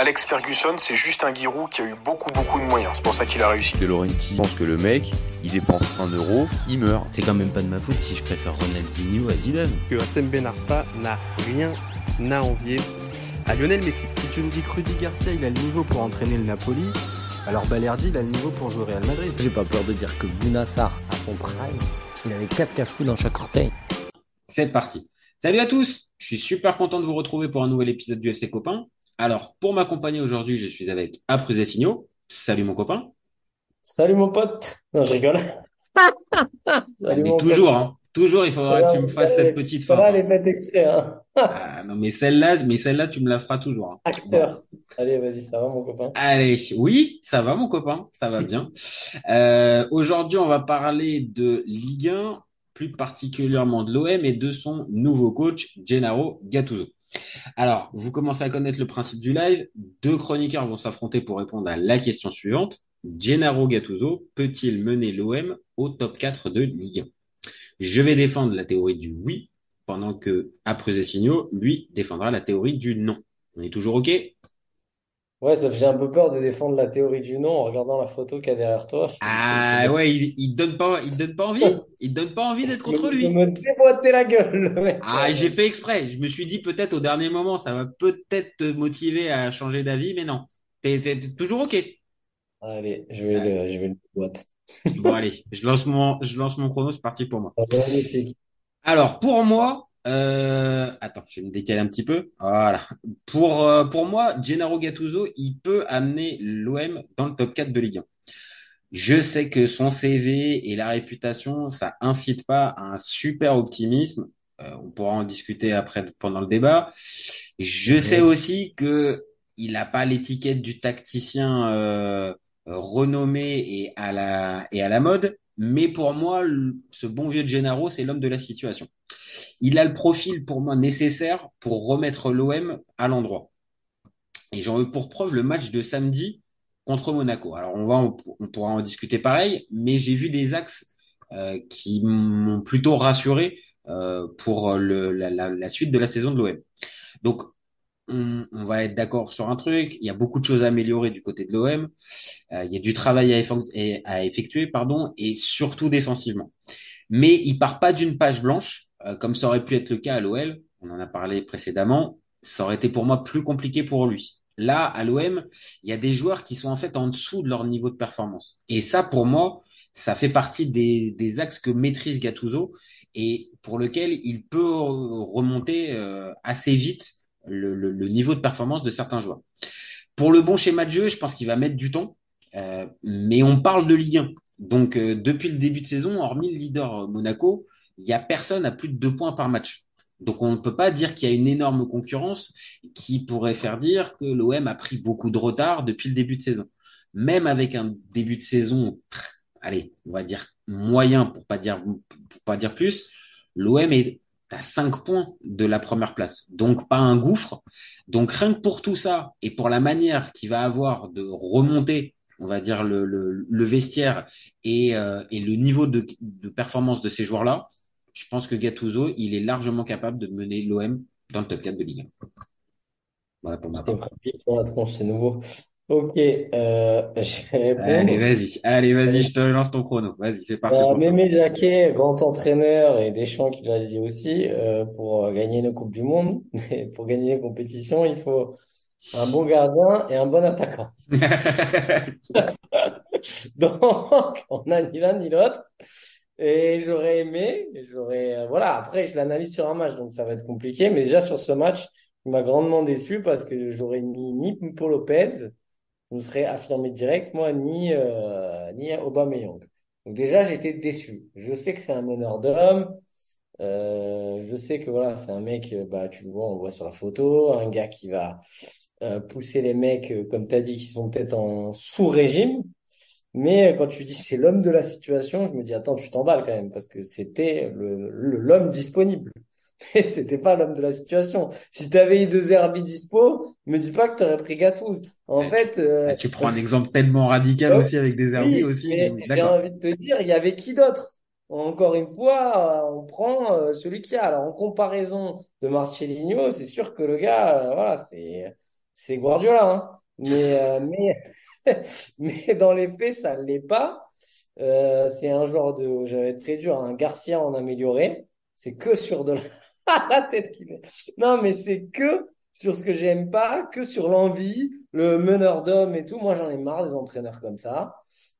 Alex Ferguson, c'est juste un Giroud qui a eu beaucoup, beaucoup de moyens. C'est pour ça qu'il a réussi. De Laurenti pense que le mec, il dépense un euro, il meurt. C'est quand même pas de ma faute si je préfère Ronaldinho à Zidane. Que Arsène Ben Arfa n'a rien à envier à Lionel Messi. Si tu me dis que Rudy Garcia, il a le niveau pour entraîner le Napoli, alors Balerdi, il a le niveau pour jouer au Real Madrid. J'ai pas peur de dire que Bounassar, à son prime, il avait 4 cafous dans chaque orteil. C'est parti. Salut à tous, je suis super content de vous retrouver pour un nouvel épisode du FC Copain. Alors, pour m'accompagner aujourd'hui, je suis avec Aprus Signaux. Salut mon copain. Salut mon pote. Non, je rigole. Salut mais toujours, hein. Toujours, il faudra que tu me fasses cette petite les d'extrait, hein. ah, non, mais celle-là, mais celle-là, tu me la feras toujours. Hein. Acteur. Allez, vas-y, ça va mon copain. Allez, oui, ça va mon copain, ça va bien. Euh, aujourd'hui, on va parler de Ligue 1, plus particulièrement de l'OM et de son nouveau coach, Gennaro Gattuso. Alors, vous commencez à connaître le principe du live. Deux chroniqueurs vont s'affronter pour répondre à la question suivante. Gennaro Gattuso peut-il mener l'OM au top 4 de Ligue 1 Je vais défendre la théorie du oui, pendant que après signaux, lui défendra la théorie du non. On est toujours OK? Ouais, ça fait un peu peur de défendre la théorie du non en regardant la photo qu'il y a derrière toi. Ah ouais, il, il donne pas, il donne pas envie. Il donne pas envie d'être contre lui. Il me déboîter la gueule. Ah, j'ai fait exprès. Je me suis dit peut-être au dernier moment, ça va peut-être te motiver à changer d'avis, mais non. T'es toujours ok. Allez, je vais le, je vais le boîte. Bon allez, je lance mon, je lance mon chrono, c'est parti pour moi. Ah, Alors pour moi, euh, attends, je vais me décaler un petit peu. Voilà. Pour, euh, pour moi, Gennaro Gattuso, il peut amener l'OM dans le top 4 de Ligue 1. Je sais que son CV et la réputation, ça incite pas à un super optimisme. Euh, on pourra en discuter après pendant le débat. Je sais aussi que il n'a pas l'étiquette du tacticien euh, renommé et à la et à la mode. Mais pour moi, ce bon vieux Gennaro, c'est l'homme de la situation il a le profil pour moi nécessaire pour remettre l'OM à l'endroit. Et j'en veux pour preuve le match de samedi contre Monaco. Alors on va, on, pourra en discuter pareil, mais j'ai vu des axes euh, qui m'ont plutôt rassuré euh, pour la, suite de la saison de l'OM. Donc on, on, va être d'accord sur un truc. Il y a beaucoup de choses à améliorer du côté de l'OM. Euh, il y a du travail à, effectuer, à effectuer, pardon, et surtout défensivement. Mais il part pas d'une page blanche. Euh, comme ça aurait pu être le cas à l'OL, on en a parlé précédemment, ça aurait été pour moi plus compliqué pour lui. Là, à l'OM, il y a des joueurs qui sont en fait en dessous de leur niveau de performance. Et ça, pour moi, ça fait partie des, axes que maîtrise Gattuso et pour lequel il peut remonter euh, assez vite le, niveau de performance de certains joueurs. Pour le bon schéma de jeu, je pense qu'il va mettre du temps, euh, mais on parle de Ligue 1. Donc, depuis le début de saison, hormis le leader Monaco, il y a personne à plus de deux points par match. Donc on ne peut pas dire qu'il y a une énorme concurrence qui pourrait faire dire que l'OM a pris beaucoup de retard depuis le début de saison. Même avec un début de saison, allez, on va dire moyen pour pas dire pour pas dire plus, l'OM est à cinq points de la première place. Donc pas un gouffre. Donc rien que pour tout ça et pour la manière qu'il va avoir de remonter on va dire le, le, vestiaire et, euh, et, le niveau de, de performance de ces joueurs-là, je pense que Gattuso, il est largement capable de mener l'OM dans le top 4 de Ligue 1. Voilà pour ma part. C'est nouveau. Ok, euh, je. Allez, vas-y, allez, vas-y, je te lance ton chrono. Vas-y, c'est parti. Euh, Mémé Jacquet, grand entraîneur, et Deschamps qui l'a dit aussi, euh, pour gagner nos Coupes du Monde, mais pour gagner les compétitions, il faut un bon gardien et un bon attaquant. Donc, on n'a ni l'un ni l'autre. Et j'aurais aimé, j'aurais, euh, voilà, après, je l'analyse sur un match, donc ça va être compliqué. Mais déjà, sur ce match, il m'a grandement déçu parce que j'aurais ni, ni Paul Lopez, je me serais affirmé direct, moi, ni, euh, ni Aubameyang. Donc déjà, j'étais déçu. Je sais que c'est un meneur d'hommes. Euh, je sais que voilà, c'est un mec, euh, bah, tu le vois, on le voit sur la photo, un gars qui va euh, pousser les mecs, comme tu dit, qui sont peut-être en sous-régime. Mais quand tu dis c'est l'homme de la situation, je me dis attends, tu t'emballes quand même parce que c'était le l'homme disponible. Mais c'était pas l'homme de la situation. Si tu avais eu deux Herbie dispo, me dis pas que tu aurais pris Gattuso. En fait, euh, tu prends un exemple tellement radical aussi avec des Herbie aussi. J'ai envie de te dire, il y avait qui d'autre? Encore une fois, on prend euh, celui qui a. Alors en comparaison de Marcelinho, c'est sûr que le gars, euh, voilà, c'est c'est Guardiola, hein. Mais, euh, mais, mais dans les faits, ça ne l'est pas. Euh, c'est un genre de, j'avais très dur, un Garcia en amélioré. C'est que sur de la, la tête qui fait. Non, mais c'est que sur ce que j'aime pas, que sur l'envie, le meneur d'homme et tout. Moi, j'en ai marre des entraîneurs comme ça.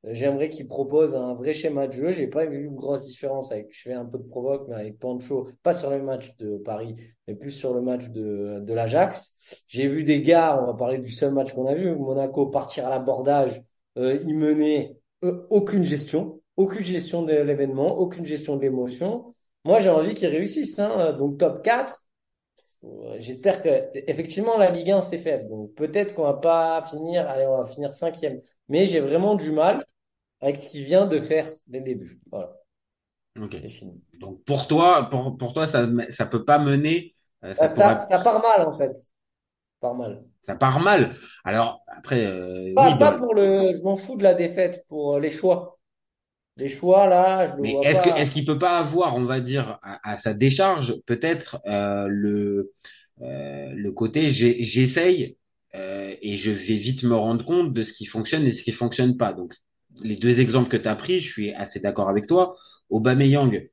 Euh, J'aimerais qu'ils proposent un vrai schéma de jeu. J'ai pas vu une grosse différence avec, je fais un peu de provoque, mais avec Pancho, pas sur le match de Paris, mais plus sur le match de, de l'Ajax. J'ai vu des gars, on va parler du seul match qu'on a vu, Monaco partir à l'abordage, euh, y mener euh, aucune gestion, aucune gestion de l'événement, aucune gestion de l'émotion. Moi, j'ai envie qu'ils réussissent, hein. Donc, top 4. J'espère que, effectivement, la Ligue 1, c'est faible. Donc, peut-être qu'on va pas finir, allez, on va finir cinquième. Mais j'ai vraiment du mal avec ce qu'il vient de faire dès le début. Voilà. Donc pour toi, pour, pour toi, ça, ça peut pas mener, euh, ça Ça, pourrait, ça, ça part mal, en fait. Ça part mal. ça part mal. Alors après, euh, Pas, oui, pas dans- pour le, je m'en fous de la défaite, pour euh, les choix. Les choix, là, je le mais est-ce que pas. est-ce qu'il peut pas avoir, on va dire, à, à sa décharge, peut-être euh, le euh, le côté j'ai- j'essaye euh, et je vais vite me rendre compte de ce qui fonctionne et ce qui fonctionne pas. Donc les deux exemples que tu as pris, je suis assez d'accord avec toi. Aubameyang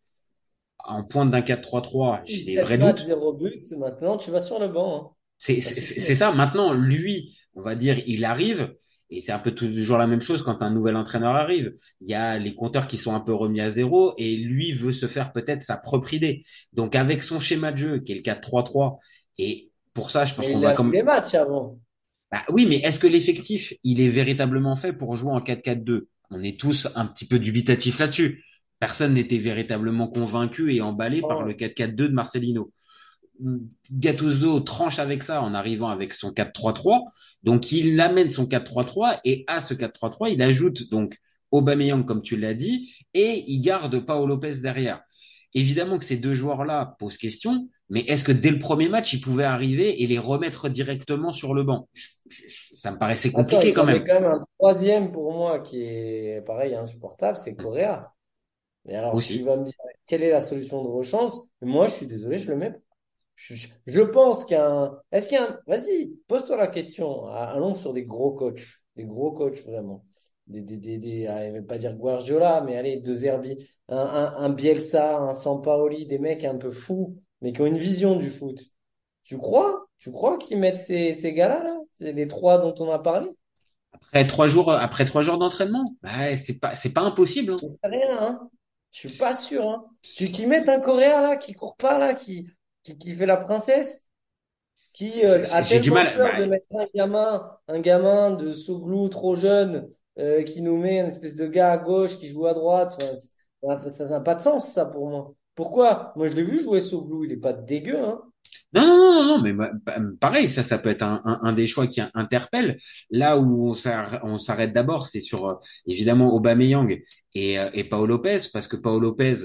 en pointe d'un 4-3-3, j'ai des 7 vrais doutes. 0 but. Maintenant, tu vas sur le banc. hein. C'est ça. Maintenant, lui, on va dire, il arrive, et c'est un peu toujours la même chose quand un nouvel entraîneur arrive. Il y a les compteurs qui sont un peu remis à zéro, et lui veut se faire peut-être sa propre idée. Donc, avec son schéma de jeu, qui est le 4-3-3, et pour ça, je pense qu'on va comme... les matchs avant. Bah oui, mais est-ce que l'effectif, il est véritablement fait pour jouer en 4-4-2? On est tous un petit peu dubitatifs là-dessus. Personne n'était véritablement convaincu et emballé par Oh. le 4-4-2 de Marcelino. Gattuso tranche avec ça en arrivant avec son 4-3-3. Donc, il amène son 4-3-3 et à ce 4-3-3, il ajoute donc Aubameyang, comme tu l'as dit, et il garde Paolo Lopez derrière. Évidemment que ces deux joueurs-là posent question, mais est-ce que dès le premier match, ils pouvaient arriver et les remettre directement sur le banc? Je- je- ça me paraissait Attends, compliqué il y quand avait même. quand même un troisième pour moi qui est pareil, insupportable, c'est Correa. Mais alors, Aussi. tu vas me dire, quelle est la solution de rechange? Moi, je suis désolé, je le mets. Je, pense qu'il y a un. Est-ce qu'il y a un. Vas-y, pose-toi la question. Allons sur des gros coachs. Des gros coachs, vraiment. Des, des, des, des, allez, je vais pas dire Guardiola, mais allez, deux Zerbi. Un, un, un Bielsa, un Sampaoli, des mecs un peu fous, mais qui ont une vision du foot. Tu crois? Tu crois qu'ils mettent ces, ces gars-là, là? Les trois dont on a parlé? Après trois jours, après trois jours d'entraînement, bah, c'est pas, c'est pas impossible, hein. Rien, hein. Je suis pas sûr, hein. Tu un Coréen, là, qui court pas, là, qui, qui, qui fait la princesse, qui euh, a J'ai du tellement mal. peur bah, de mettre un gamin, un gamin de Soglou trop jeune, euh, qui nous met une espèce de gars à gauche qui joue à droite. Enfin, ça n'a pas de sens, ça, pour moi. Pourquoi? Moi, je l'ai vu jouer Soglou, il est pas dégueu, hein. Non, non, non, non, mais bah, pareil, ça, ça peut être un, un, un des choix qui interpelle. Là où on s'arrête d'abord, c'est sur euh, évidemment Aubameyang et, euh, et Paolo Lopez, parce que Paolo Lopez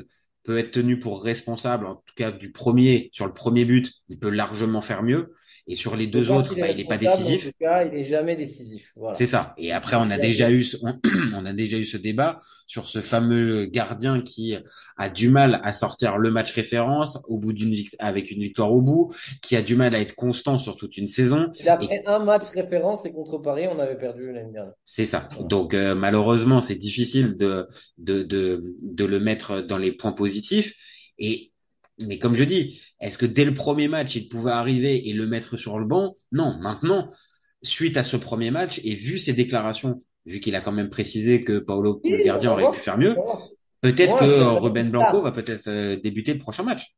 peut être tenu pour responsable, en tout cas du premier, sur le premier but, il peut largement faire mieux. Et sur les deux autres, bah, il est pas mais en décisif. tout cas, il est jamais décisif. Voilà. C'est ça. Et après, on a déjà eu, ce- on, on a déjà eu ce débat sur ce fameux gardien qui a du mal à sortir le match référence au bout d'une avec une victoire au bout, qui a du mal à être constant sur toute une saison. Il a fait un match référence et contre Paris, on avait perdu l'année dernière. C'est ça. Voilà. Donc euh, malheureusement, c'est difficile de, de de de le mettre dans les points positifs. Et mais comme je dis, est-ce que dès le premier match, il pouvait arriver et le mettre sur le banc? Non. Maintenant, suite à ce premier match et vu ses déclarations, vu qu'il a quand même précisé que Paolo, le gardien, aurait pu faire mieux, peut-être que Ruben Blanco va peut-être euh, débuter le prochain match.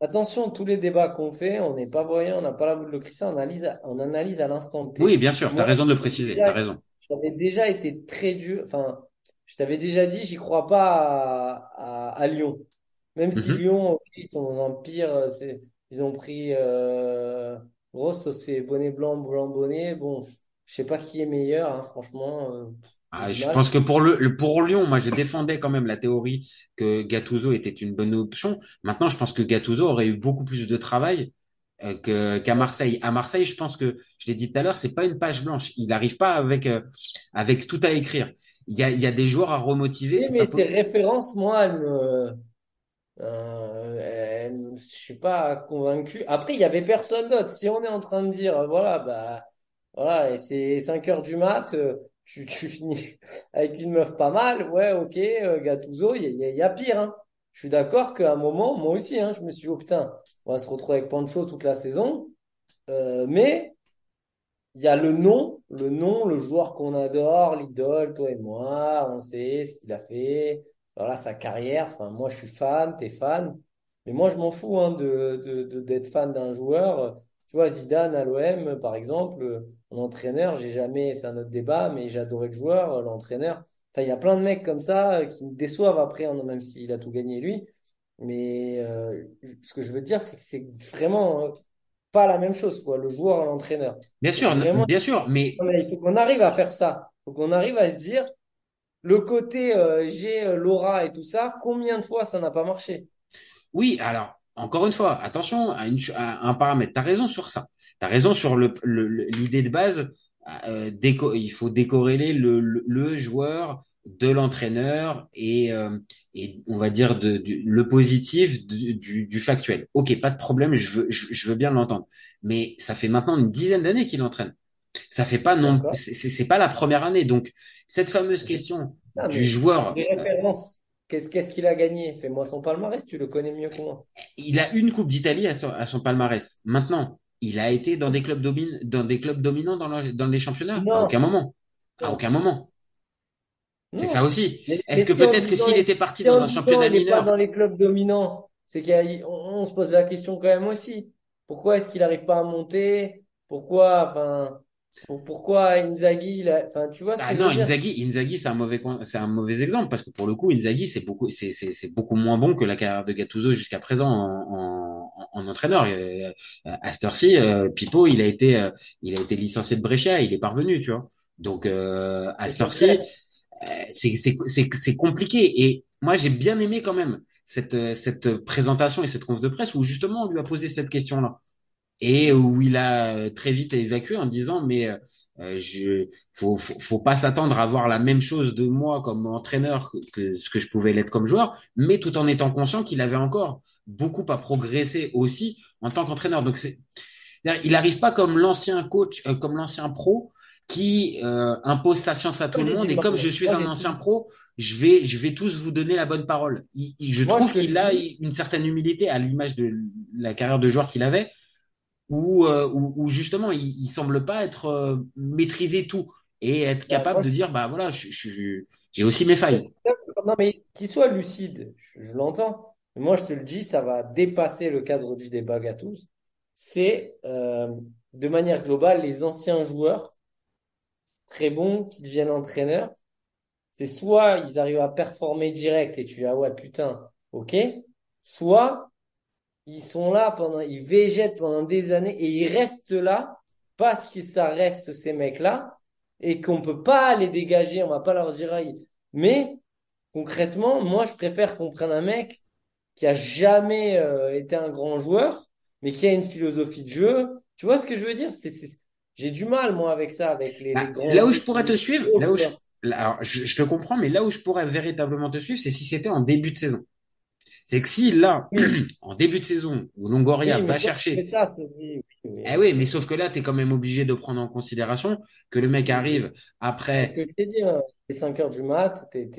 Attention, tous les débats qu'on fait, on n'est pas voyant, on n'a pas la boule de cristal, on analyse, à- on analyse à l'instant T. Oui, bien sûr, tu as raison de le préciser, tu as raison. J'avais déjà été très dur, enfin, je t'avais déjà dit, j'y crois pas à, à, à Lyon. Même si Mhm. Lyon, ok, ils sont dans un pire, euh, ils ont pris euh, Ross, c'est bonnet blanc, blanc bonnet. Bon, je, sais pas qui est meilleur, hein, franchement. euh, Ah, je pense que pour le, pour Lyon, moi, je défendais quand même la théorie que Gattuso était une bonne option. Maintenant, je pense que Gattuso aurait eu beaucoup plus de travail euh, qu'à Marseille. À Marseille, je pense que, je l'ai dit tout à l'heure, c'est pas une page blanche. Il n'arrive pas avec, euh, avec tout à écrire. Il y a, il y a des joueurs à remotiver. Oui, mais ces références, moi, elles me, euh, je suis pas convaincu. Après, il y avait personne d'autre. Si on est en train de dire, voilà, bah, Voilà, et c'est 5 heures du mat, euh, tu, tu finis avec une meuf pas mal. Ouais, ok, euh, Gattuso, il y y y a pire, hein. Je suis d'accord qu'à un moment, moi aussi, hein, je me suis dit, oh putain, on va se retrouver avec Pancho toute la saison. Euh, mais il y a le nom, le nom, le joueur qu'on adore, l'idole, toi et moi, on sait ce qu'il a fait, voilà, sa carrière. Enfin, moi, je suis fan, t'es fan. Mais moi, je m'en fous hein, de, de, de- d'être fan d'un joueur. Tu vois, Zidane à l'OM, par exemple, mon entraîneur, j'ai jamais, c'est un autre débat, mais j'adorais le joueur, l'entraîneur. Enfin, il y a plein de mecs comme ça euh, qui me déçoivent après, hein, même s'il a tout gagné lui. Mais euh, ce que je veux dire, c'est que c'est vraiment euh, pas la même chose, quoi, le joueur et l'entraîneur. Bien sûr, vraiment, bien sûr, mais il faut qu'on arrive à faire ça. Il faut qu'on arrive à se dire, le côté euh, j'ai euh, Laura et tout ça, combien de fois ça n'a pas marché? oui, alors, encore une fois, attention à, un paramètre. T'as raison sur ça. T'as raison sur l'idée de base. euh, il faut décorréler le, joueur de l'entraîneur et, euh, on va dire le positif du, factuel. Ok, pas de problème, je veux, je veux bien l'entendre. Mais ça fait maintenant une dizaine d'années qu'il entraîne. Ça fait pas non, c'est pas la première année. Donc, cette fameuse question Ah, du joueur, des euh, références. Qu'est-ce qu'il a gagné? Fais-moi son palmarès, tu le connais mieux que moi. il a une Coupe d'Italie à son, à son palmarès. Maintenant, il a été dans des clubs domin, dans des clubs dominants dans, le- dans les championnats. À aucun moment. À aucun moment. C'est ça aussi. Est-ce que si peut-être que s'il était parti si dans un championnat il n'est pas dans mineur, les clubs dominants, c'est qu'il y a- on, on se pose la question quand même aussi. Pourquoi est-ce qu'il n'arrive pas à monter? Pourquoi, enfin, pour- pourquoi Inzaghi, il a- enfin, tu vois ce ah que je non, veux dire? Inzaghi, Inzaghi, c'est un mauvais, c'est un mauvais exemple parce que pour le coup, Inzaghi, c'est beaucoup, c'est, c'est, beaucoup moins bon que la carrière de Gattuso jusqu'à présent en, en, en entraîneur. À cette heure-ci, euh, Pipo, il a été, euh, il a été licencié de Brescia, il est parvenu, tu vois. Donc, euh, à cette c'est heure-ci, c'est c'est c'est c'est compliqué et moi j'ai bien aimé quand même cette cette présentation et cette conf de presse où justement on lui a posé cette question-là et où il a euh, très vite évacué en disant mais euh, euh, je faut, faut faut pas s'attendre à voir la même chose de moi comme entraîneur que, que ce que je pouvais l'être comme joueur mais tout en étant conscient qu'il avait encore beaucoup à progresser aussi en tant qu'entraîneur donc c'est il n'arrive pas comme l'ancien coach, euh, comme l'ancien pro qui euh, impose sa science à tout le monde. Et comme je suis un ancien pro, je vais, je vais tous vous donner la bonne parole. Il- il- je Moi, trouve qu'il a une certaine humilité à l'image de la carrière de joueur qu'il avait, où, euh, où, où justement, il, il semble pas être euh, maîtriser tout et être bah, capable de dire, bah voilà, je, je- j'ai aussi mes failles. non, mais qu'il soit lucide, je, je l'entends. Mais moi, je te le dis, ça va dépasser le cadre du débat Gattuso. C'est, euh, de manière globale, les anciens joueurs très bons qui deviennent entraîneurs. C'est soit ils arrivent à performer direct et tu dis, ah ouais, putain, ok. Soit ils sont là pendant, ils végètent pendant des années et ils restent là parce que ça reste ces mecs-là et qu'on peut pas les dégager, on va pas leur dire, ils- mais concrètement, moi, je préfère qu'on prenne un mec qui a jamais euh, été un grand joueur, mais qui a une philosophie de jeu. Tu vois ce que je veux dire? C'est, c'est- j'ai du mal, moi, avec ça, avec les, Bah, les grands, là où je pourrais te suivre, là où je, joueurs. là, alors, je, je te comprends, mais là où je pourrais véritablement te suivre, c'est si c'était en début de saison. C'est que si là, Oui, en début de saison, où Longoria oui, va chercher ça, c'est oui, Eh mais oui, mais sauf que là, tu es quand même obligé de prendre en considération que le mec arrive mais c'est ce après. que je t'ai dit, hein. Les 5 heures du mat, t'es,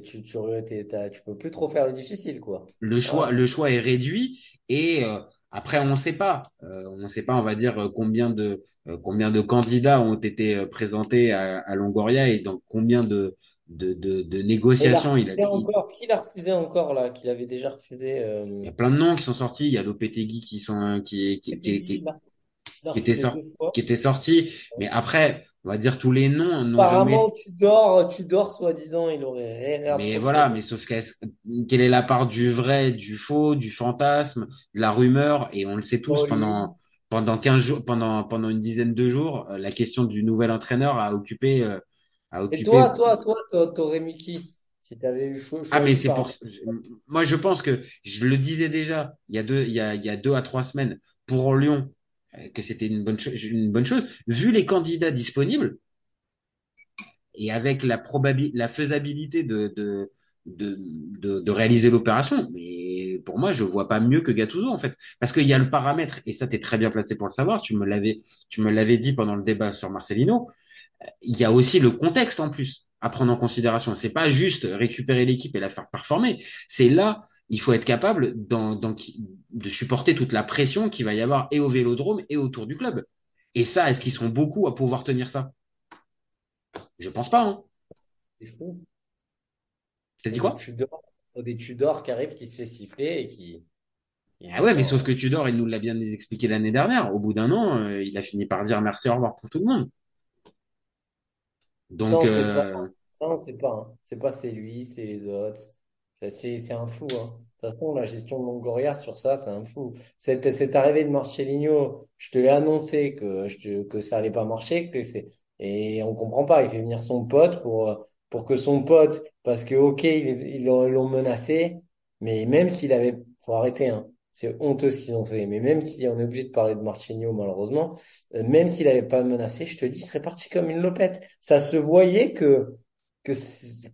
tu, peux plus trop faire le difficile, quoi. Le choix, le choix est réduit et euh, après, on ne sait pas. Euh, on ne sait pas, on va dire, euh, combien de, euh, combien de candidats ont été présentés à, à Longoria et dans combien de, de, de, de Et il a il a. refusé il- encore. Qui l'a refusé encore, là, qu'il avait déjà refusé, il euh, y a plein de noms qui sont sortis. Il y a Lopetegui qui sont qui qui qui, qui, il il qui était sorti qui était sorti. Mais après, on va dire tous les noms n'ont jamais Apparemment, tu dors, tu dors, soi-disant, il aurait rien Mais voilà, mais sauf qu'est-ce- quelle est la part du vrai, du faux, du fantasme, de la rumeur, et on le sait tous Oh, pendant pendant 15 jours, pendant pendant une dizaine de jours, euh, la question du nouvel entraîneur a occupé euh, a Et occupé. toi, toi, toi, toi, t'aurais mis qui? Si t'avais eu cho- Ah mais c'est pour moi je pense que je le disais déjà il y a deux il y a il y a deux à trois semaines pour Lyon euh, que c'était une bonne chose une bonne chose vu les candidats disponibles et avec la probabilité, la faisabilité de, de, de, de, de réaliser l'opération. Mais pour moi, je vois pas mieux que Gattuso en fait, parce qu'il y a le paramètre et ça, t'es très bien placé pour le savoir. Tu me l'avais, tu me l'avais dit pendant le débat sur Marcelino. Il y a aussi le contexte en plus à prendre en considération. C'est pas juste récupérer l'équipe et la faire performer. C'est là, il faut être capable de supporter toute la pression qu'il va y avoir et au Vélodrome et autour du club. Et ça, est-ce qu'ils sont beaucoup à pouvoir tenir ça? Je pense pas. Hein. C'est fou. T'as dit quoi? Faut des Tudors qui arrivent, qui se fait siffler et qui. Ah ouais, mais sauf que Tudor, il nous l'a bien expliqué l'année dernière. Au bout d'un an, euh, il a fini par dire merci, au revoir pour tout le monde. Donc, euh, pas. Ça, on sait pas. hein. C'est pas c'est lui, c'est les autres. C'est un fou. Hein. De toute façon, la gestion de Longoria sur ça, c'est un fou. Cette, cette arrivée de Marcelinho, je te l'ai annoncé que, je te- que ça allait pas marcher, que c'est, et on comprend pas. Il fait venir son pote pour, pour que son pote, parce que, ok, ils l'ont ils l'ont menacé, mais même s'il avait, faut arrêter, hein. C'est honteux ce qu'ils ont fait. Mais même si on est obligé de parler de Marcelinho, malheureusement, euh, même s'il avait pas menacé, je te dis, il serait parti comme une lopette. Ça se voyait que, que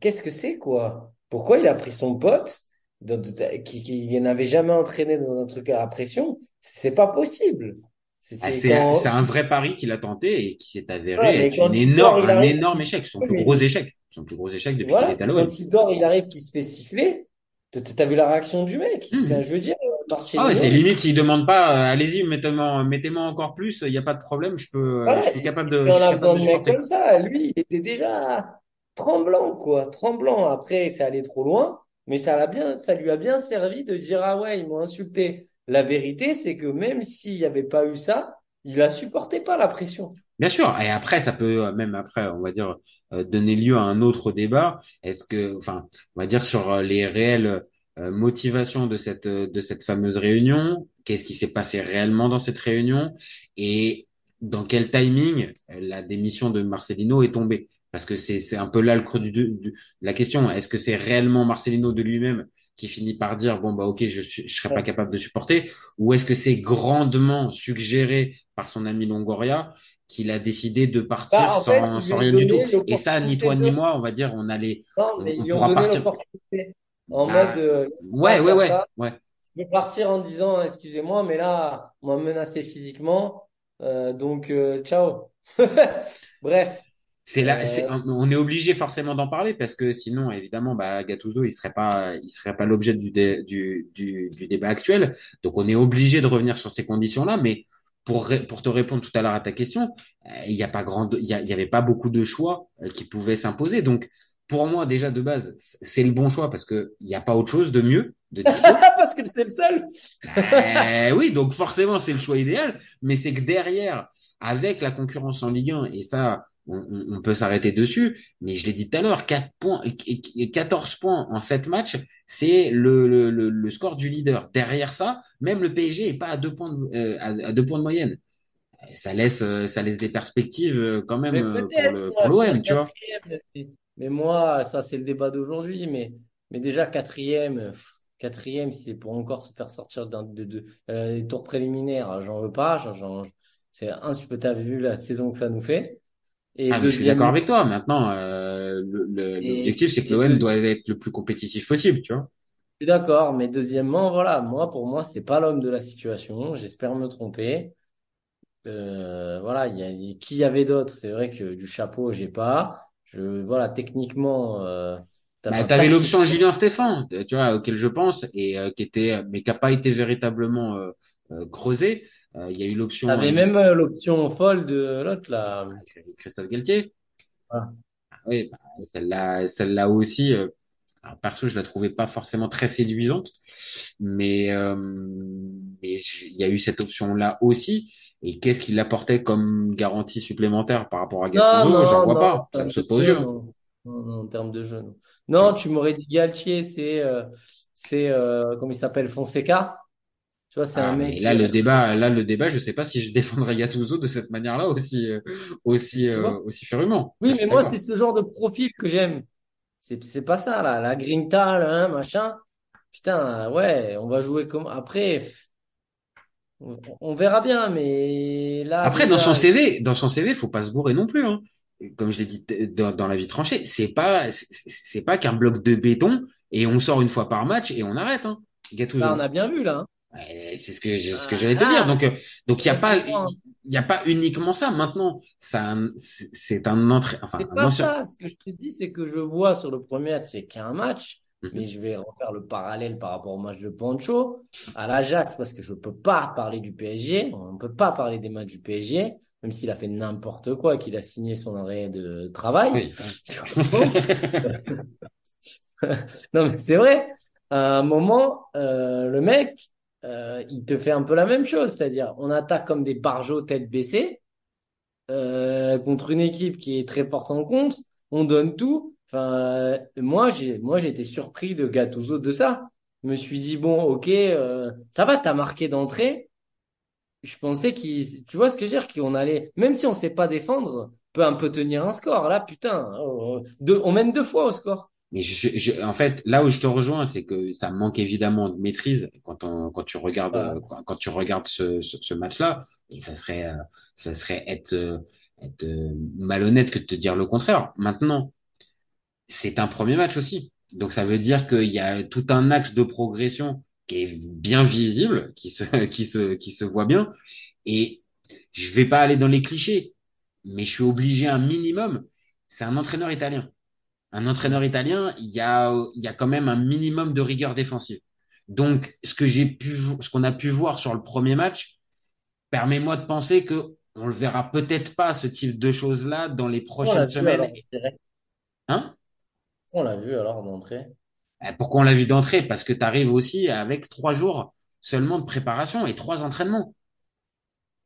qu'est-ce que c'est, quoi? Pourquoi il a pris son pote, de- de- qui, qui n'avait jamais entraîné dans un truc à pression? C'est pas possible. C'est, ah, quand, un vrai pari qu'il a tenté et qui s'est avéré Ouais, être une énorme, dort, un arrive- énorme échec. Son Oui, plus gros échec. Son plus gros échec depuis voilà, qu'il est à l'OM. quand il dort, il arrive, qu'il se fait siffler. T'as vu la réaction du mec? Enfin, je veux dire, Ah Marcelinho. ouais, c'est limite s'il demande pas, euh, allez-y, mettez-moi, mettez-moi encore plus, il n'y a pas de problème, je peux, euh, Voilà, je suis capable de, on a besoin de supporter. comme ça. Lui, il était déjà tremblant, quoi. Tremblant. Après, ça allait trop loin, mais ça l'a bien, ça lui a bien servi de dire, ah ouais, ils m'ont insulté. La vérité, c'est que même s'il n'y avait pas eu ça, il a supporté pas la pression. Bien sûr. Et après, ça peut euh, même après, on va dire, euh, donner lieu à un autre débat. Est-ce que, enfin, on va dire sur euh, les réelles euh, motivations de cette euh, de cette fameuse réunion. Qu'est-ce qui s'est passé réellement dans cette réunion? Et dans quel timing euh, la démission de Marcelino est tombée? Parce que c'est c'est un peu là le creux du, du- la question. Est-ce que c'est réellement Marcelino de lui-même qui finit par dire bon bah ok je je serais pas capable de supporter? Ou est-ce que c'est grandement suggéré par son ami Longoria qu'il a décidé de partir Bah, fait, sans, sans rien du tout? Et ça, ni toi ni moi, on va dire, on allait, Non, on, on pourra partir. En Ah, mode, euh, Ouais, ouais, ouais. Je vais partir en disant, excusez-moi, mais là, on m'a menacé physiquement, euh, donc euh, ciao. Bref, C'est là, Euh, on est obligé forcément d'en parler parce que sinon, évidemment, bah, Gattuso, il serait pas, il serait pas l'objet du, dé- du, du, du débat actuel. Donc, on est obligé de revenir sur ces conditions-là. Mais pour, pour te répondre tout à l'heure à ta question, euh, il n'y a pas grand, il y, avait pas beaucoup de choix euh, qui pouvaient s'imposer. Donc, pour moi, déjà de base, c'est le bon choix parce que il n'y a pas autre chose de mieux, de parce que c'est le seul. Euh, oui, donc forcément, c'est le choix idéal, mais c'est que derrière, avec la concurrence en Ligue 1, et ça, on, peut s'arrêter dessus, mais je l'ai dit tout à l'heure, 4 points, et- et 14 points en 7 matchs, c'est le, le, le, le score du leader. Derrière ça, même le PSG est pas à deux points de, euh, à, à deux points de moyenne. Ça laisse, euh, ça laisse des perspectives euh, quand même euh, pour l'OM, tu vois. Mais- moi, ça, c'est le débat d'aujourd'hui, mais, mais déjà, quatrième, pff, quatrième, c'est pour encore se faire sortir d'un, de, de, euh, des tours préliminaires, j'en veux pas, j'en, j'en- c'est insupportable, vu la saison que ça nous fait. Et Ah, je suis d'accord avec toi. Maintenant, euh, le- le- Et- l'objectif, c'est que l'OM deux- doit être le plus compétitif possible, tu vois. Je suis d'accord, mais deuxièmement, voilà, moi, pour moi, c'est pas l'homme de la situation. J'espère me tromper. Euh, voilà, il y a, qui y avait d'autres? C'est vrai que du chapeau, j'ai pas. Je, voilà, techniquement, euh, t'as- Bah, tactiquement, l'option Julien Stéphan, euh, tu vois, auquel je pense, et euh, qui était, mais qui n'a pas été véritablement euh, euh, creusé. Euh, Il y a eu l'option t'avais euh, même euh, l'option folle de l'autre, là. Christophe Galtier. Voilà. Ah Oui, bah, celle-là, celle-là aussi. Euh, alors, perso, je la trouvais pas forcément très séduisante, mais euh, mais il y a eu cette option-là aussi. Et qu'est-ce qu'il apportait comme garantie supplémentaire par rapport à Gattuso? J'en vois non, pas. Ça me saute aux yeux. en termes de jeu, non. Non, tu m'aurais dit Galtier, c'est, euh, c'est, euh, comment il s'appelle, Fonseca. Tu vois, c'est Ah, un mais mec. là, le euh, débat, là, le débat, je sais pas si je défendrais Gattuso de cette manière-là aussi, euh, aussi, euh, aussi fermement. Oui, mais moi, c'est ce genre de profil que j'aime. C'est, c'est pas ça, là. La grinta, là, hein, machin. Putain, ouais, on va jouer comme, après, on, on verra bien, mais là, Après, dans son CV, dans son CV, faut pas se bourrer non plus, hein. Comme je l'ai dit dans, dans la vie tranchée, c'est pas, c'est c'est pas qu'un bloc de béton et on sort une fois par match et on arrête, hein. Là, on a bien vu, là. hein. C'est ce que je- ce que j'allais te Ah. dire. Donc, euh, donc il y a pas, il y a pas uniquement ça. Maintenant, ça, c'est un entrée, enfin, C'est un pas ancien- ça. Ce que je te dis, c'est que je vois sur le premier match, c'est qu'un match. Mhm. Mais je vais refaire le parallèle par rapport au match de Pancho à l'Ajax parce que je peux pas parler du PSG. On ne peut pas parler des matchs du PSG, même s'il a fait n'importe quoi et qu'il a signé son arrêt de travail. Oui. Non, mais c'est vrai. À un moment, euh, le mec, euh, il te fait un peu la même chose. C'est-à-dire, on attaque comme des barjots tête baissée euh, contre une équipe qui est très forte en contre. On donne tout. Moi, j'ai, moi, été surpris de Gattuso de ça. Je me suis dit, bon, ok, euh, ça va, t'as marqué d'entrée. Je pensais qu'il, tu vois ce que je veux dire, qu'on allait, même si on sait pas défendre, peut un peu tenir un score. Là, putain, oh, deux- on mène deux fois au score. Mais je, je- en fait, là où je te rejoins, c'est que ça manque évidemment de maîtrise quand on, quand tu regardes, euh, quand, quand tu regardes ce, ce, ce match-là. Et ça serait, euh, ça serait être, euh, être euh, malhonnête que de te dire le contraire. Maintenant, c'est un premier match aussi. Donc ça veut dire qu'il y a tout un axe de progression qui est bien visible, qui se, qui se, qui se voit bien. Et je vais pas aller dans les clichés, mais je suis obligé un minimum. C'est un entraîneur italien. Un entraîneur italien, il y a, il y a quand même un minimum de rigueur défensive. Donc, ce que j'ai pu, ce qu'on a pu voir sur le premier match, permet-moi de penser que on le verra peut-être pas ce type de choses-là dans les prochaines semaines. alors. Hein? On l'a vu alors d'entrée. Euh, Pourquoi on l'a vu d'entrée? Parce que tu arrives aussi avec trois jours seulement de préparation et trois entraînements.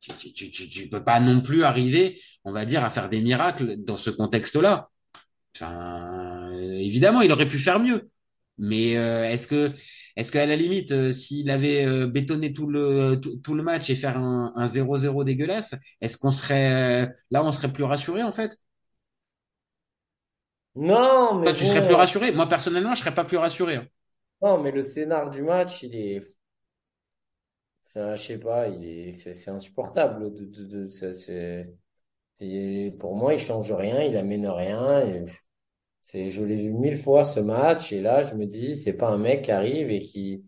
Tu, tu, tu peux pas non plus arriver, on va dire, à faire des miracles dans ce contexte-là. Enfin, euh, évidemment, il aurait pu faire mieux. Mais euh, est-ce que, est-ce qu'à la limite, euh, s'il avait euh, bétonné tout le tout, tout le match et faire un, un 0-0 dégueulasse, est-ce qu'on serait là, on serait plus rassuré en fait? Non, mais Toi, tu bon, serais plus rassuré? Moi, personnellement, je serais pas plus rassuré. hein. non, mais le scénar du match, il est, enfin, je sais pas, il est, c'est c'est insupportable. De, de, de- c'est- c'est- pour moi, il change rien, il amène rien. et c'est, je l'ai vu mille fois ce match, et là, je me dis, c'est pas un mec qui arrive et qui,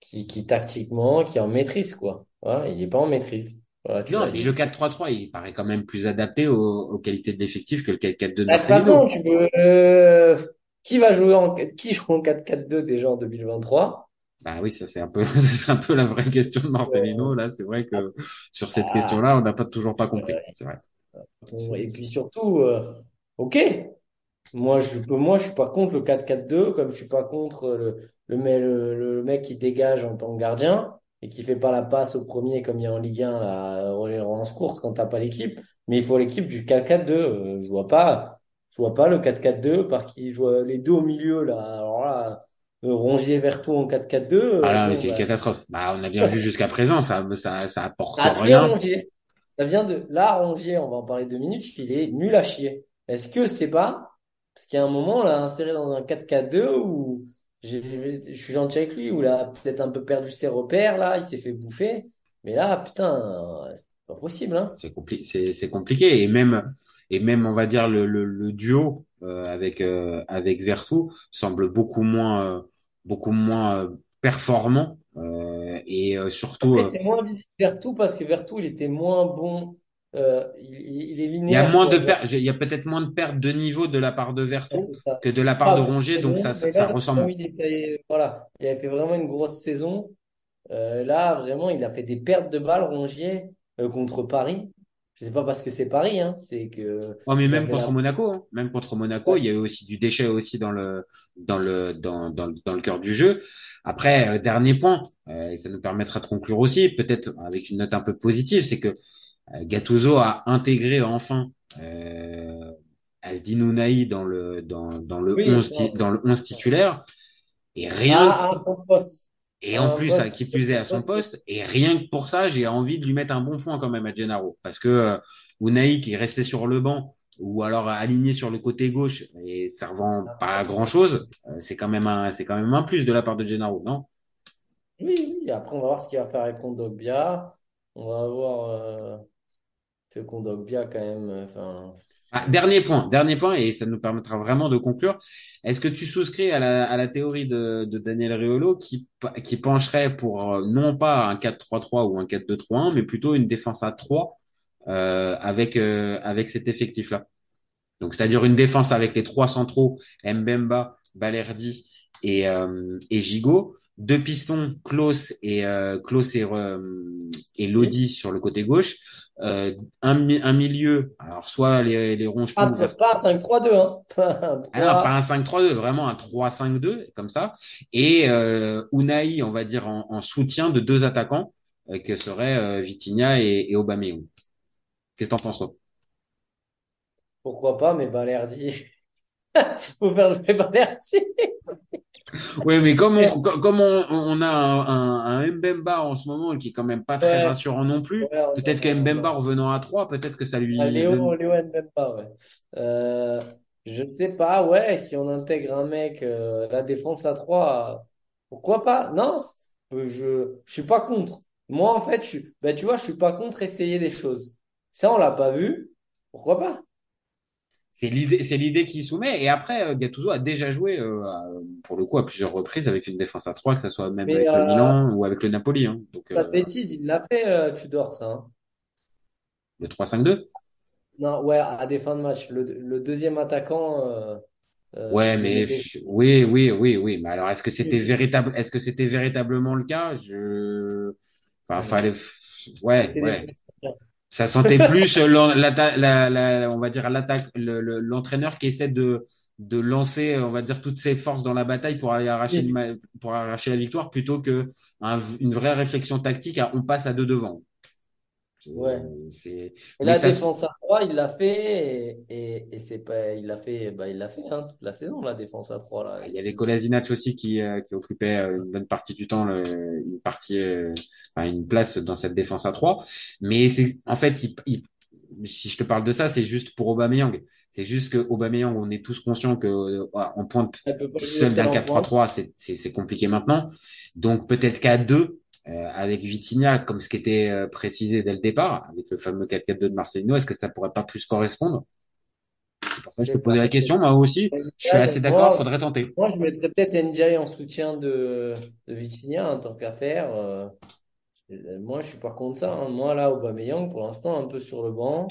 qui, qui tactiquement, qui en maîtrise, quoi. Voilà, il est pas en maîtrise. Voilà, Non, mais le 4-3-3, il paraît quand même plus adapté aux, aux qualités de l'effectif que le 4-4-2 de Ah, De toute Marcelino. façon, tu peux, euh, qui va jouer en, qui joue en 4-4-2 déjà en 2023? Bah oui, ça c'est un peu, c'est un peu la vraie question de Marcelino. Là, c'est vrai que sur cette Ah. question-là, on n'a pas toujours pas compris. C'est vrai. Bon, Et puis surtout, euh, ok, moi je peux, moi je suis pas contre le 4-4-2, comme je suis pas contre le, le, me- le, le mec qui dégage en tant que gardien et qui fait pas la passe au premier comme il y a en Ligue 1 là, relance courte quand t'as pas l'équipe. Mais il faut l'équipe du 4-4-2. Euh, je vois pas, je vois pas le 4-4-2 par qui joue les deux au milieu là. Alors là, euh, Rongier Vertou en 4-4-2. euh, Ah là, mais c'est une bah, catastrophe. Bah, on a bien vu jusqu'à présent, ça, ça, ça apporte rien. Rongier. Ça vient de là, on va en parler deux minutes, il est nul à chier. Est-ce que c'est pas parce qu'il y a un moment, on l'a inséré dans un 4-4-2 où je suis gentil avec lui, où il a peut-être un peu perdu ses repères, là, il s'est fait bouffer. Mais là, putain, c'est pas possible, hein. C'est compli- c'est, c'est compliqué. Et même, et même, on va dire, le, duo euh, avec, euh, avec semble beaucoup moins, euh, beaucoup moins euh, performant. Euh, et euh, surtout, euh, c'est moins visible Vertou parce que Vertou, il était moins bon. Euh, il, est il y a linéaire, moins de pertes, il y a peut-être moins de pertes de niveau de la part de Vertu Ouais, que de la part Ah, de Rongier. Donc ça, ça, ressemble. il était, voilà, il avait fait vraiment une grosse saison. Euh, là, vraiment, il a fait des pertes de balles, Rongier, euh, contre Paris. Sais pas parce que c'est Paris, hein, c'est que Oh, mais il même contre la- Monaco, hein. Même contre Monaco, il y a eu aussi du déchet aussi dans le dans le dans dans, le- dans le cœur du jeu. Après, euh, dernier point, euh, et ça nous permettra de conclure aussi, peut-être avec une note un peu positive, c'est que euh, Gattuso a intégré enfin euh, Asdin dans le dans dans le Oui, 11 ça. ti- dans le 11 titulaire et rien à, à son poste. Et à en plus, à qui plus est à son poste, et rien que pour ça, j'ai envie de lui mettre un bon point quand même à Gennaro. Parce que euh, Unai qui est resté sur le banc, ou alors aligné sur le côté gauche, et servant pas à grand chose, c'est quand même un, c'est quand même un plus de la part de Gennaro, non? Oui, oui, après, on va voir ce qu'il va faire avec Kondogbia. On va voir euh, ce Kondogbia quand même. euh, Enfin, Ah, dernier point, dernier point, et ça nous permettra vraiment de conclure. Est-ce que tu souscris à la, à la théorie de, de Daniel Riolo qui, qui pencherait pour euh, non pas un 4-3-3 ou un 4-2-3-1, mais plutôt une défense à 3 euh, avec, euh, avec cet effectif-là? Donc, c'est-à-dire une défense avec les trois centraux, Mbemba, Balerdi et, euh, et Gigot, deux pistons, Klaus et, euh, Klaus et, et Lodi sur le côté gauche, euh, un, un milieu, alors soit les, les Pas, tout, pas un 5-3-2, hein. Pas un ah non, 3. pas un 5-3-2, vraiment un 3-5-2, comme ça. Et euh, Unai, on va dire, en, en soutien de deux attaquants, euh, que seraient euh, Vitinha et, et Aubameyang. Qu'est-ce que t'en penses, toi? Pourquoi pas, mais Balerdi. Faut faire jouer Balerdi. Oui, mais comme on, comme on, on a un, un, un Mbemba en ce moment qui est quand même pas très Ouais. rassurant non plus, Ouais, peut-être que on- Mbemba revenant à 3, peut-être que ça lui Ah, Léo, donne... Léo Mbemba, ouais. Euh, je sais pas, ouais, si on intègre un mec, euh, la défense à 3, pourquoi pas? Non, je, je suis pas contre. Moi, en fait, je suis, ben, tu vois, je suis pas contre essayer des choses. Ça, on l'a pas vu. Pourquoi pas? C'est l'idée, c'est l'idée qu'il soumet. Et après, euh, Gattuso a déjà joué, euh, à- pour le coup, à plusieurs reprises avec une défense à 3, que ce soit même Mais, avec le euh, Milan ou avec le Napoli. Hein. Donc, Pas de euh, bêtises, il l'a fait, euh, Tudor, ça, hein. le 3-5-2. Non, ouais, à des fins de match. Le, le deuxième attaquant, euh, Ouais, mais oui, oui, oui, oui. Mais alors, est-ce que c'était Oui. véritable, est-ce que c'était véritablement le cas? Je, enfin, Ouais. fallait, ouais, ouais. Ça sentait plus la, la, on va dire l'attaque, le- le- l'entraîneur qui essaie de, de lancer, on va dire toutes ses forces dans la bataille pour aller arracher, Oui. pour arracher la victoire plutôt que un- une vraie réflexion tactique à on passe à deux devant. Ouais. C'est, Et mais la ça, défense à 3, il l'a fait et, et, et c'est pas, il l'a fait, bah, il l'a fait, hein, toute la saison, la défense à 3, là. Il y avait Kolasinac aussi qui, euh, qui occupait euh, une bonne partie du temps le- une partie, euh, enfin, une place dans cette défense à 3. Mais c'est, en fait, il, il- si je te parle de ça, c'est juste pour Aubameyang. C'est juste que Aubameyang, on est tous conscients que euh, en pointe seul d'un seul en pointe. 4-3-3, c'est, c'est, c'est compliqué maintenant. Donc peut-être qu'à deux, euh, avec Vitinha, comme ce qui était euh, précisé dès le départ, avec le fameux 4-4-2 de Marcelino, est-ce que ça pourrait pas plus correspondre? Pour ça je te posais la question. Moi aussi, je suis assez d'accord, Moi, faudrait tenter. moi, je mettrais peut-être NJ en soutien de, de Vitinha en tant qu'affaire. Euh, euh, moi, je suis pas contre ça. hein. Moi, là, Aubameyang, pour l'instant, un peu sur le banc.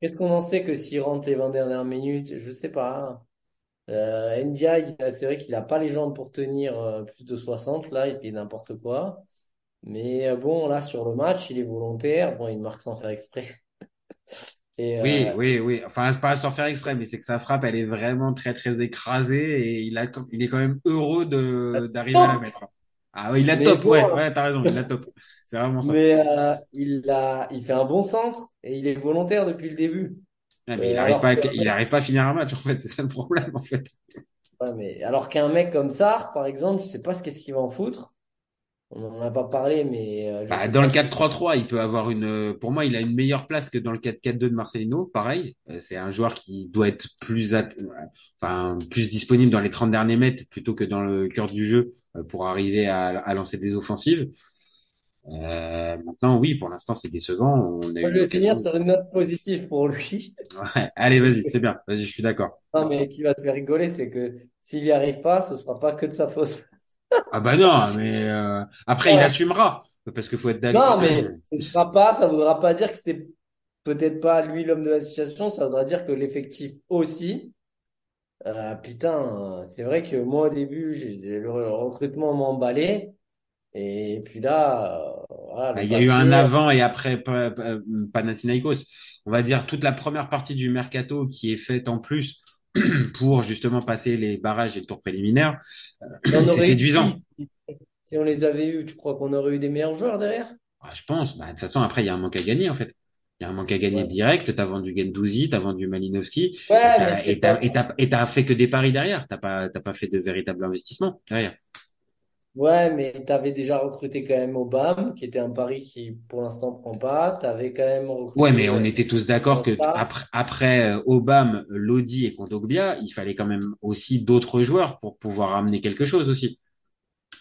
Qu'est-ce qu'on en sait que s'il rentre les 20 dernières minutes? Je sais pas. Euh, Ndiaye, c'est vrai qu'il a pas les jambes pour tenir euh, plus de 60. Là, il fait n'importe quoi. Mais euh, bon, là, sur le match, il est volontaire. Bon, il marque sans faire exprès. Et, Oui, euh, oui, oui. Enfin, pas sans faire exprès, mais c'est que sa frappe, elle est vraiment très, très écrasée et il a, il est quand même heureux de, d'arriver à la mettre. Ah oui, il a top, bon, ouais, ouais, t'as raison, il a top. C'est vraiment ça. mais euh, il a, il fait un bon centre et il est volontaire depuis le début. Ouais, mais il arrive alors pas, que- il arrive pas à finir un match, en fait. C'est ça le problème, en fait. Ouais, mais alors qu'un mec comme ça, par exemple, je sais pas ce qu'est-ce qu'il va en foutre. On n'en a pas parlé, mais euh, Bah, dans le si- 4-3-3, il peut avoir une, pour moi, il a une meilleure place que dans le 4-4-2 de Marcelino. Pareil. Euh, C'est un joueur qui doit être plus, at- enfin, plus disponible dans les 30 derniers mètres plutôt que dans le cœur du jeu euh, pour arriver à, à lancer des offensives. Euh, maintenant, oui, pour l'instant, c'est décevant. On a Moi, eu je vais finir sur une note positive pour lui. Ouais. Allez, vas-y, c'est bien. Vas-y, je suis d'accord. Non, mais qui va te faire rigoler, c'est que s'il y arrive pas, ce sera pas que de sa faute. Ah bah non, mais euh, après, il assumera. Parce qu'il faut être Non, d'accord. mais ce sera pas, ça voudra pas dire que c'était peut-être pas lui l'homme de la situation, ça voudra dire que l'effectif aussi. Euh, putain, c'est vrai que moi au début, le recrutement m'emballait. Et puis là, euh, voilà, Bah, il y a eu un avant et après Pa- Pa- Panathinaikos. On va dire toute la première partie du mercato qui est faite en plus pour justement passer les barrages et le tour préliminaire. On C'est eu séduisant. Si on les avait eus, tu crois qu'on aurait eu des meilleurs joueurs derrière? Ah, je pense. Bah, de toute façon, après, il y a un manque à gagner en fait. Il y a un manque à gagner Ouais. direct. T'as vendu Gendouzi, t'as vendu Malinowski. Ouais, et t'as fait que des paris derrière. T'as pas, t'as pas fait de véritable investissement derrière. Ouais, mais t'avais déjà recruté quand même Obama, qui était un pari qui, pour l'instant, prend pas. T'avais quand même recruté. Ouais, mais on était tous d'accord que après, après euh, Obama, Lodi et Kondogbia, il fallait quand même aussi d'autres joueurs pour pouvoir amener quelque chose aussi.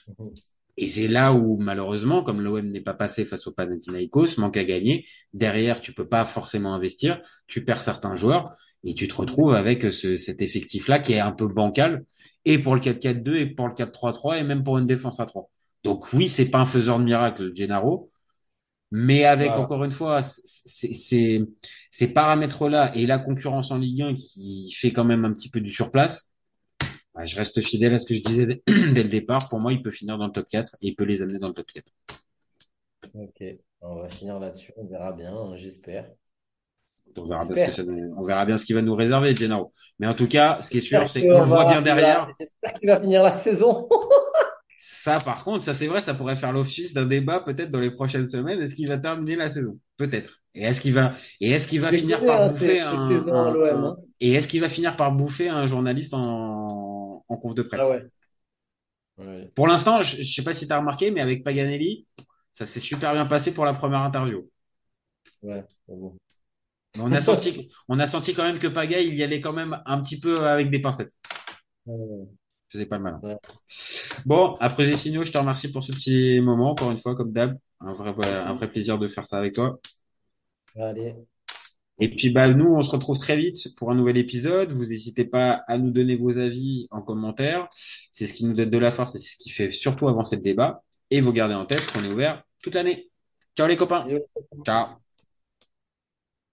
Mhm. Et c'est là où, malheureusement, comme l'OM n'est pas passé face au Panathinaikos, manque à gagner. Derrière, tu peux pas forcément investir. Tu perds certains joueurs. Et tu te retrouves avec ce, cet effectif-là qui est un peu bancal, et pour le 4-4-2, et pour le 4-3-3, et même pour une défense à 3. Donc oui, c'est pas un faiseur de miracle, Gennaro, mais avec Voilà. encore une fois ces, ces, paramètres-là et la concurrence en Ligue 1 qui fait quand même un petit peu du surplace, bah, je reste fidèle à ce que je disais dès, dès le départ. Pour moi, il peut finir dans le top 4 et il peut les amener dans le top 4. Ok, on va finir là-dessus, on verra bien, hein, j'espère. On verra, bien ce J'espère. que ça nous- on verra bien ce qu'il va nous réserver, Gennaro. Mais en tout cas, ce qui est sûr, c'est qu'on le voit bien derrière. J'espère qu'il va finir la saison. Ça, par contre, ça c'est vrai, ça pourrait faire l'office d'un débat peut-être dans les prochaines semaines. Est-ce qu'il va terminer la saison? Peut-être. Et est-ce qu'il va et est-ce qu'il va finir par hein, bouffer un, hein. et est-ce qu'il va finir par bouffer un journaliste en en conf de presse? Ah ouais. Ouais. Pour l'instant, je, je sais pas si tu as remarqué, mais avec Paganelli, ça s'est super bien passé pour la première interview. Ouais, c'est bon. On a senti on a senti quand même que Paga, il y allait quand même un petit peu avec des pincettes. C'était pas le malin. Ouais. Bon, après les signaux, je te remercie pour ce petit moment, encore une fois, comme d'hab. Un vrai, un vrai plaisir de faire ça avec toi. Allez. Et puis, bah, nous, on se retrouve très vite pour un nouvel épisode. Vous n'hésitez pas à nous donner vos avis en commentaire. C'est ce qui nous donne de la force et c'est ce qui fait surtout avancer le débat. Et vous gardez en tête qu'on est ouvert toute l'année. Ciao les copains. Ciao.